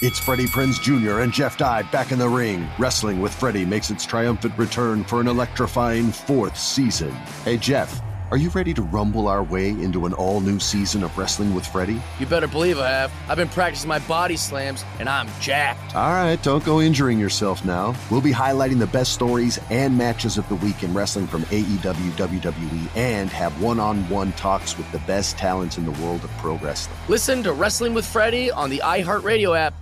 It's Freddie Prinze Jr. and Jeff Dye back in the ring. Wrestling with Freddie makes its triumphant return for an electrifying fourth season. Hey, Jeff. Are you ready to rumble our way into an all new season of Wrestling with Freddie? You better believe I have. I've been practicing my body slams, and I'm jacked. All right, don't go injuring yourself now. We'll be highlighting the best stories and matches of the week in wrestling from AEW, WWE, and have one on one talks with the best talents in the world of pro wrestling. Listen to Wrestling with Freddie on the iHeartRadio app,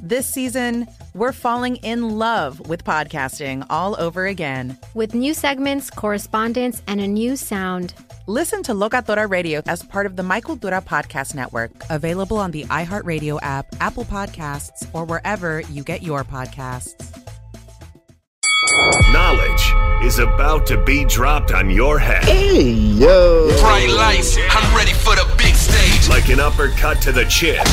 This season, we're falling in love with podcasting all over again. With new segments, correspondence, and a new sound. Listen to Locatora Radio as part of the My Cultura Podcast Network, available on the iHeartRadio app, Apple Podcasts, or wherever you get your podcasts. Knowledge is about to be dropped on your head. Hey, yo. Bright lights, I'm ready for the big stage. Like an uppercut to the chin.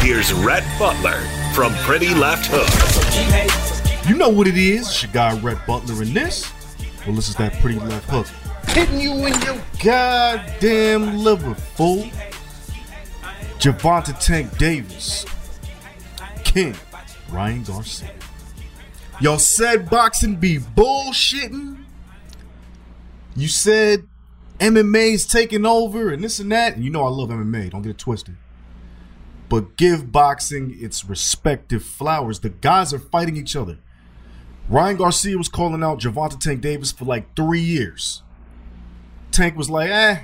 Here's Rhett Butler from Pritty Left Hook. You know what it is. It's your guy, Rhett Butler, and this, well, this is that Pretty Left Hook. Hitting you in your goddamn liver, fool. Gervonta Tank Davis. King Ryan Garcia. Y'all said boxing be bullshitting. You said MMA's taking over and this and that. And you know I love MMA. Don't get it twisted but give boxing its respective flowers. The guys are fighting each other. Ryan Garcia was calling out Gervonta Tank Davis for like three years. Tank was like, eh.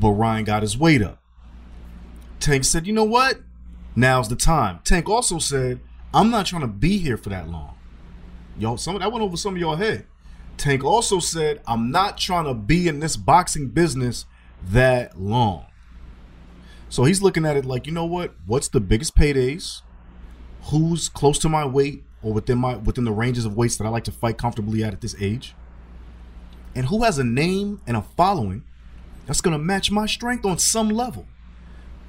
But Ryan got his weight up. Tank said, you know what? Now's the time. Tank also said, I'm not trying to be here for that long. Y'all, some of that went over some of y'all head. Tank also said, I'm not trying to be in this boxing business that long. So he's looking at it like, you know what? What's the biggest paydays? Who's close to my weight or within my within the ranges of weights that I like to fight comfortably at at this age? And who has a name and a following that's going to match my strength on some level?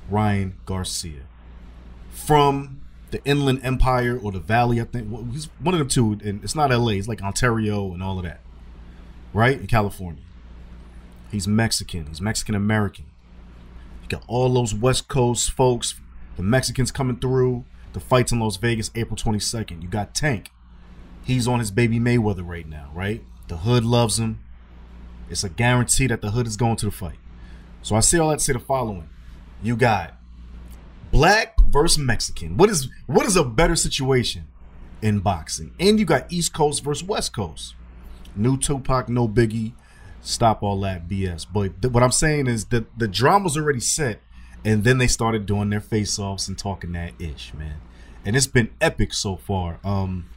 Ryan Garcia. From the Inland Empire or the Valley, I think. He's one of them two. And it's not LA, it's like Ontario and all of that. Right? In California. He's Mexican. He's Mexican American. Got all those West Coast folks, the Mexicans coming through. The fights in Las Vegas, April 22nd. You got Tank. He's on his baby Mayweather right now, right? The hood loves him. It's a guarantee that the hood is going to the fight. So I say all that to say the following. You got black versus Mexican. What is what is a better situation in boxing? And you got East Coast versus West Coast. New Tupac, no Biggie stop all that BS. But th- what I'm saying is that the drama's already set, and then they started doing their face offs and talking that ish, man. And it's been epic so far. Um,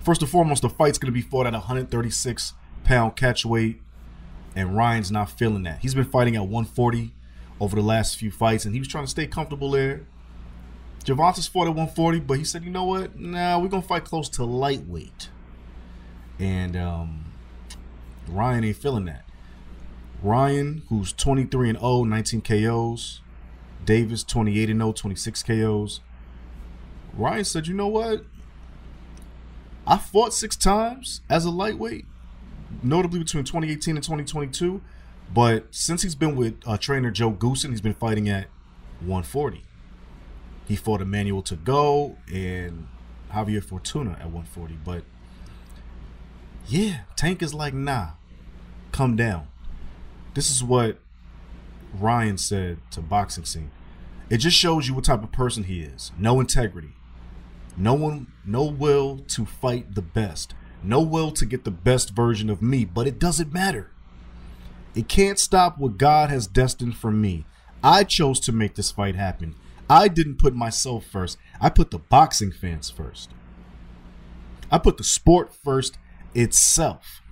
first and foremost, the fight's gonna be fought at 136 pound catch weight, and Ryan's not feeling that. He's been fighting at 140 over the last few fights, and he was trying to stay comfortable there. Gervonta's fought at 140, but he said, you know what? Nah, we're gonna fight close to lightweight. And um, Ryan ain't feeling that. Ryan, who's 23 and 0, 19 KOs. Davis, 28 and 0, 26 KOs. Ryan said, you know what? I fought six times as a lightweight, notably between 2018 and 2022. But since he's been with uh, trainer Joe Goossen, he's been fighting at 140. He fought Emmanuel Tagoe and Javier Fortuna at 140. But yeah, Tank is like, nah, come down. This is what Ryan said to Boxing Scene. It just shows you what type of person he is. No integrity. No one no will to fight the best. No will to get the best version of me, but it doesn't matter. It can't stop what God has destined for me. I chose to make this fight happen. I didn't put myself first. I put the boxing fans first. I put the sport first itself.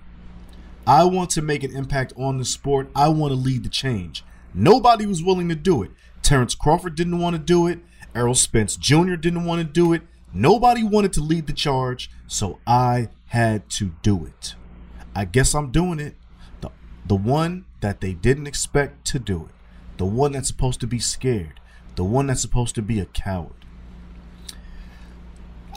I want to make an impact on the sport. I want to lead the change. Nobody was willing to do it. Terrence Crawford didn't want to do it. Errol Spence Jr. didn't want to do it. Nobody wanted to lead the charge, so I had to do it. I guess I'm doing it. The, the one that they didn't expect to do it. The one that's supposed to be scared. The one that's supposed to be a coward.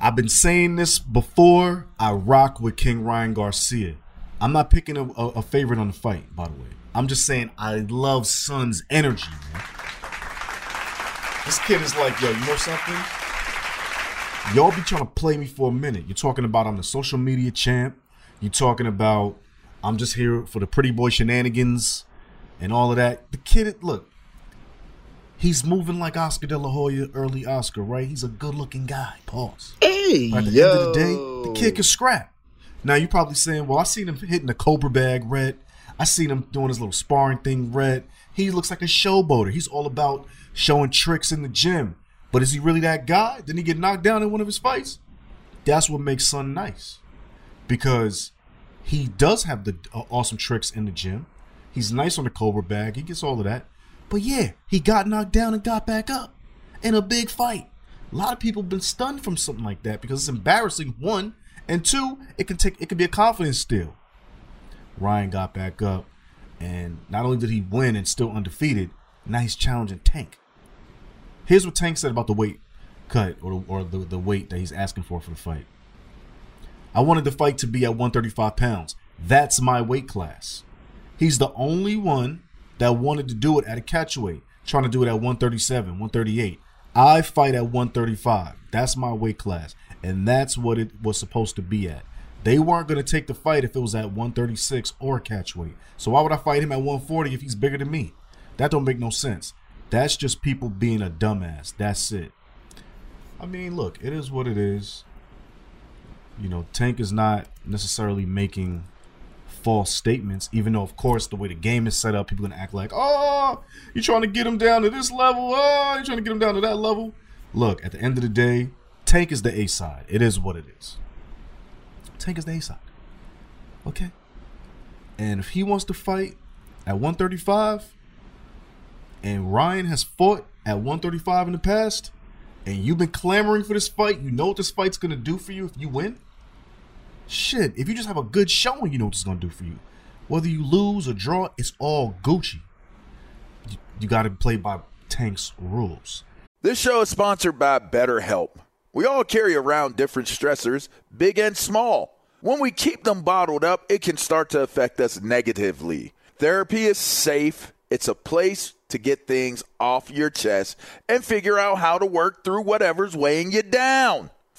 I've been saying this before. I rock with King Ryan Garcia. I'm not picking a, a, a favorite on the fight, by the way. I'm just saying I love Son's energy, man. This kid is like, yo, you know something? Y'all be trying to play me for a minute. You're talking about I'm the social media champ. You're talking about I'm just here for the pretty boy shenanigans and all of that. The kid, look, he's moving like Oscar De La Hoya, early Oscar, right? He's a good looking guy. Pause. Hey, But at the yo. end of the day, the kid can scrap. Now you're probably saying, "Well, I seen him hitting the Cobra bag, Rhett. I seen him doing his little sparring thing, Rhett. He looks like a showboater. He's all about showing tricks in the gym. But is he really that guy? Didn't he get knocked down in one of his fights? That's what makes Son nice, because he does have the uh, awesome tricks in the gym. He's nice on the Cobra bag. He gets all of that. But yeah, he got knocked down and got back up in a big fight. A lot of people have been stunned from something like that because it's embarrassing. One and two, it can take it can be a confidence steal. Ryan got back up, and not only did he win and still undefeated, now he's challenging Tank. Here's what Tank said about the weight cut or, or the, the weight that he's asking for for the fight. I wanted the fight to be at 135 pounds. That's my weight class. He's the only one that wanted to do it at a catchweight, trying to do it at 137, 138. I fight at 135. That's my weight class. And that's what it was supposed to be at. They weren't going to take the fight if it was at 136 or catchweight. So why would I fight him at 140 if he's bigger than me? That don't make no sense. That's just people being a dumbass. That's it. I mean, look, it is what it is. You know, Tank is not necessarily making false statements, even though, of course, the way the game is set up, people are gonna act like, oh, you're trying to get him down to this level. Oh, you're trying to get him down to that level. Look, at the end of the day, Tank is the A side. It is what it is. Tank is the A side. Okay. And if he wants to fight at 135, and Ryan has fought at 135 in the past, and you've been clamoring for this fight, you know what this fight's gonna do for you if you win? Shit, if you just have a good showing, you know what it's gonna do for you. Whether you lose or draw, it's all Gucci. You, you gotta play by Tank's rules. This show is sponsored by BetterHelp. We all carry around different stressors, big and small. When we keep them bottled up, it can start to affect us negatively. Therapy is safe, it's a place to get things off your chest and figure out how to work through whatever's weighing you down.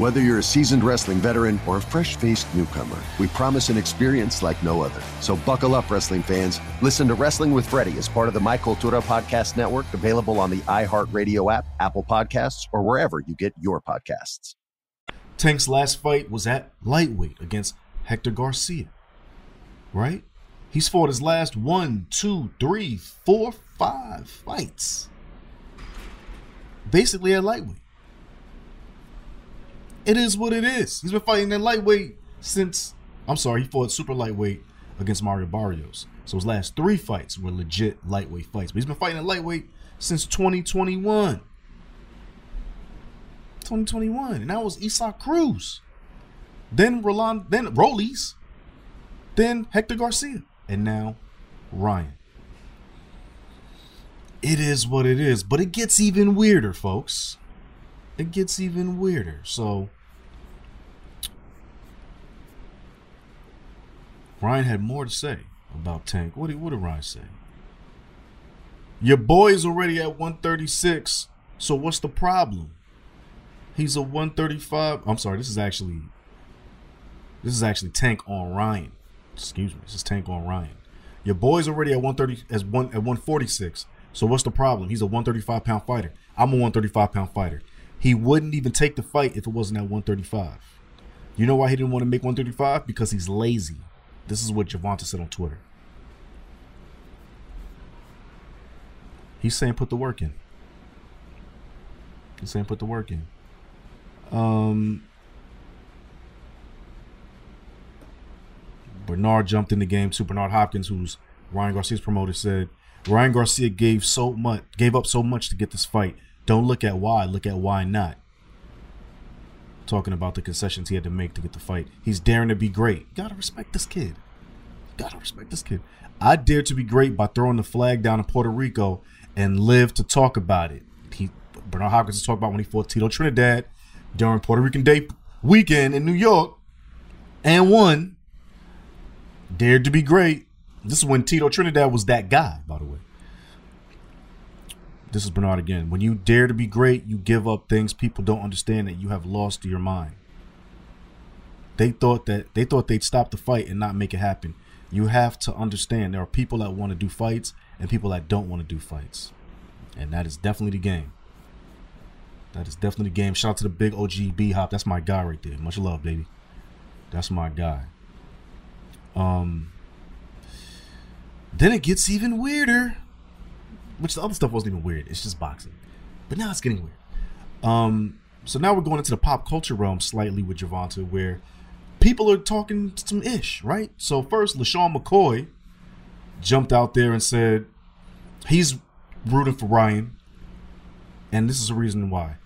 Whether you're a seasoned wrestling veteran or a fresh faced newcomer, we promise an experience like no other. So buckle up, wrestling fans. Listen to Wrestling with Freddie as part of the My Cultura Podcast Network, available on the iHeartRadio app, Apple Podcasts, or wherever you get your podcasts. Tank's last fight was at lightweight against Hector Garcia. Right? He's fought his last one, two, three, four, five fights. Basically at lightweight. It is what it is. He's been fighting in lightweight since I'm sorry, he fought super lightweight against Mario Barrios. So his last three fights were legit lightweight fights. But he's been fighting at lightweight since 2021. 2021. And that was Isaac Cruz. Then Roland, then Rollies. Then Hector Garcia. And now Ryan. It is what it is, but it gets even weirder, folks. It gets even weirder. So Ryan had more to say about Tank. What did, what did Ryan say? Your boy is already at 136, so what's the problem? He's a 135. I'm sorry, this is actually this is actually Tank on Ryan. Excuse me, this is Tank on Ryan. Your boy's already at 130 as one at 146. So what's the problem? He's a 135 pound fighter. I'm a 135 pound fighter. He wouldn't even take the fight if it wasn't at 135. You know why he didn't want to make 135? Because he's lazy. This is what Gervonta said on Twitter. He's saying put the work in. He's saying put the work in. Um, Bernard jumped in the game too. Bernard Hopkins, who's Ryan Garcia's promoter, said Ryan Garcia gave so much, gave up so much to get this fight. Don't look at why, look at why not. Talking about the concessions he had to make to get the fight. He's daring to be great. Gotta respect this kid. Gotta respect this kid. I dare to be great by throwing the flag down in Puerto Rico and live to talk about it. He Bernard Hopkins talked about when he fought Tito Trinidad during Puerto Rican Day weekend in New York and won. Dared to be great. This is when Tito Trinidad was that guy, by the way. This is Bernard again. When you dare to be great, you give up things people don't understand that you have lost your mind. They thought that they thought they'd stop the fight and not make it happen. You have to understand there are people that want to do fights and people that don't want to do fights. And that is definitely the game. That is definitely the game. Shout out to the big OG B Hop. That's my guy right there. Much love, baby. That's my guy. Um then it gets even weirder. Which the other stuff wasn't even weird. It's just boxing. But now it's getting weird. Um, so now we're going into the pop culture realm slightly with Gervonta, where people are talking some ish, right? So first, LeSean McCoy jumped out there and said he's rooting for Ryan. And this is the reason why.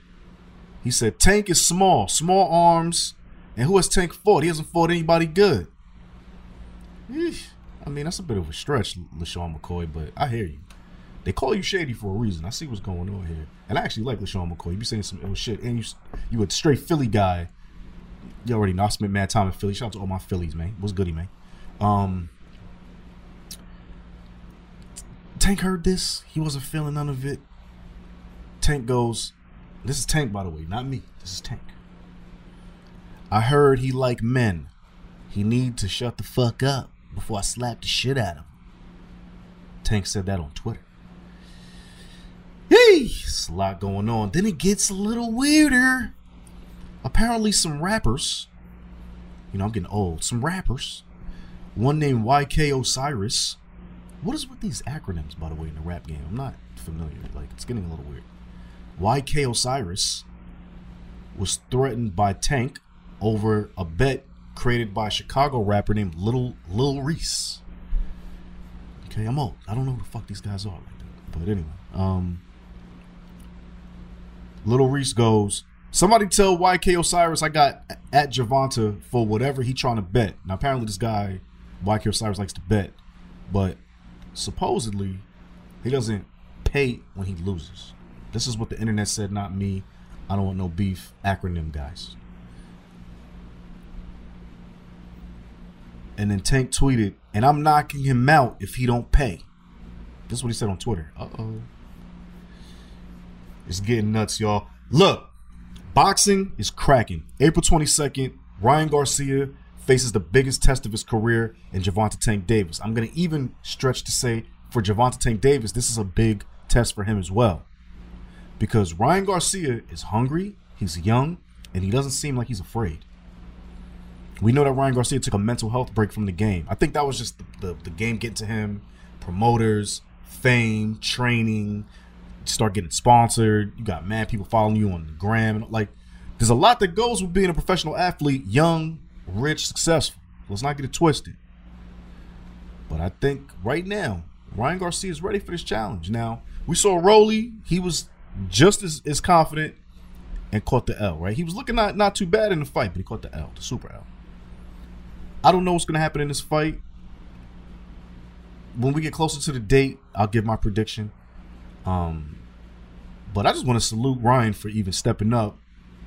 He said Tank is small, small arms, And who has Tank fought? He hasn't fought anybody good. Eesh. I mean, that's a bit of a stretch, LeSean McCoy, but I hear you. They call you shady for a reason. I see what's going on here. And I actually like LeSean McCoy. You be saying some ill shit. And you you a straight Philly guy. You already know I spent mad time in Philly. Shout out to all my Phillies, man. What's goody, man? Um Tank heard this. He wasn't feeling none of it. Tank goes, This is Tank, by the way, not me. This is Tank. I heard he like men. He need to shut the fuck up before I slap the shit out of him. Tank said that on Twitter. It's a lot going on. Then it gets a little weirder. Apparently, some rappers, you know, I'm getting old, some rappers, one named YK Osiris. What is with these acronyms, by the way, in the rap game? I'm not familiar. Like, it's getting a little weird. YK Osiris was threatened by Tank over a bet created by a Chicago rapper named Little Lil Reese. Okay, I'm old. I don't know who the fuck these guys are like that. But anyway, um, Little Reese goes, somebody tell YK Osiris I got at Gervonta for whatever he trying to bet. Now apparently this guy, YK Osiris likes to bet, but supposedly he doesn't pay when he loses. This is what the internet said, not me. I don't want no beef. Acronym guys. And then Tank tweeted, and I'm knocking him out if he don't pay. This is what he said on Twitter. Uh oh. It's getting nuts, y'all. Look, boxing is cracking. April 22nd, Ryan Garcia faces the biggest test of his career in Gervonta Tank Davis. I'm going to even stretch to say for Gervonta Tank Davis, this is a big test for him as well. Because Ryan Garcia is hungry, he's young, and he doesn't seem like he's afraid. We know that Ryan Garcia took a mental health break from the game. I think that was just the, the, the game getting to him, promoters, fame, training, start getting sponsored. You got mad people following you on the gram. Like, there's a lot that goes with being a professional athlete, young, rich, successful. Let's not get it twisted. But I think right now, Ryan Garcia is ready for this challenge. Now, we saw Rolly. He was just as, as confident and caught the L, right? He was looking not, not too bad in the fight, but he caught the L, the super L. I don't know what's going to happen in this fight. When we get closer to the date, I'll give my prediction. Um, but I just want to salute Ryan for even stepping up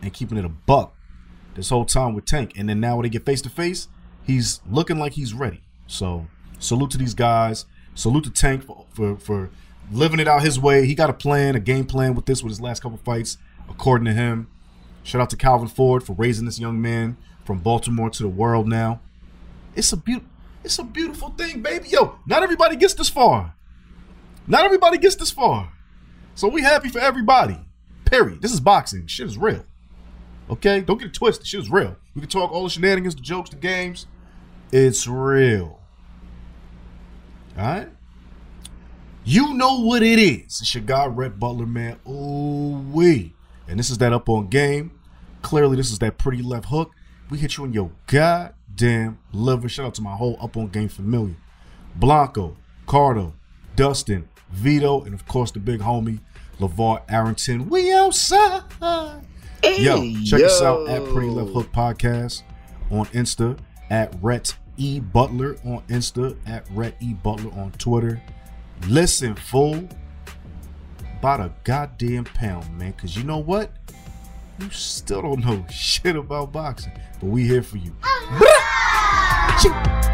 and keeping it a buck this whole time with Tank. And then now when they get face to face, he's looking like he's ready. So salute to these guys. Salute to Tank for, for, for living it out his way. He got a plan, a game plan with this with his last couple fights, according to him. Shout out to Calvin Ford for raising this young man from Baltimore to the world now. It's a beautiful it's a beautiful thing, baby. Yo, not everybody gets this far. Not everybody gets this far. So we happy for everybody. Period. This is boxing. Shit is real. Okay? Don't get it twisted. Shit is real. We can talk all the shenanigans, the jokes, the games. It's real. Alright? You know what it is. It's your guy, Rhett Butler, man. Ooh wee. And this is that up on game. Clearly, this is that pretty left hook. We hit you in your goddamn liver. Shout out to my whole up on game familiar. Blanco, Cardo, Dustin, Vito, and of course the big homie, LaVar Arrington. We outside. Hey, yo, check yo. us out at Pritty Left Hook Podcast on Insta, at Rhett E. Butler on Insta, at Rhett E. Butler on Twitter. Listen, fool. About a goddamn pound, man. Cause you know what? You still don't know shit about boxing. But we here for you. Ah!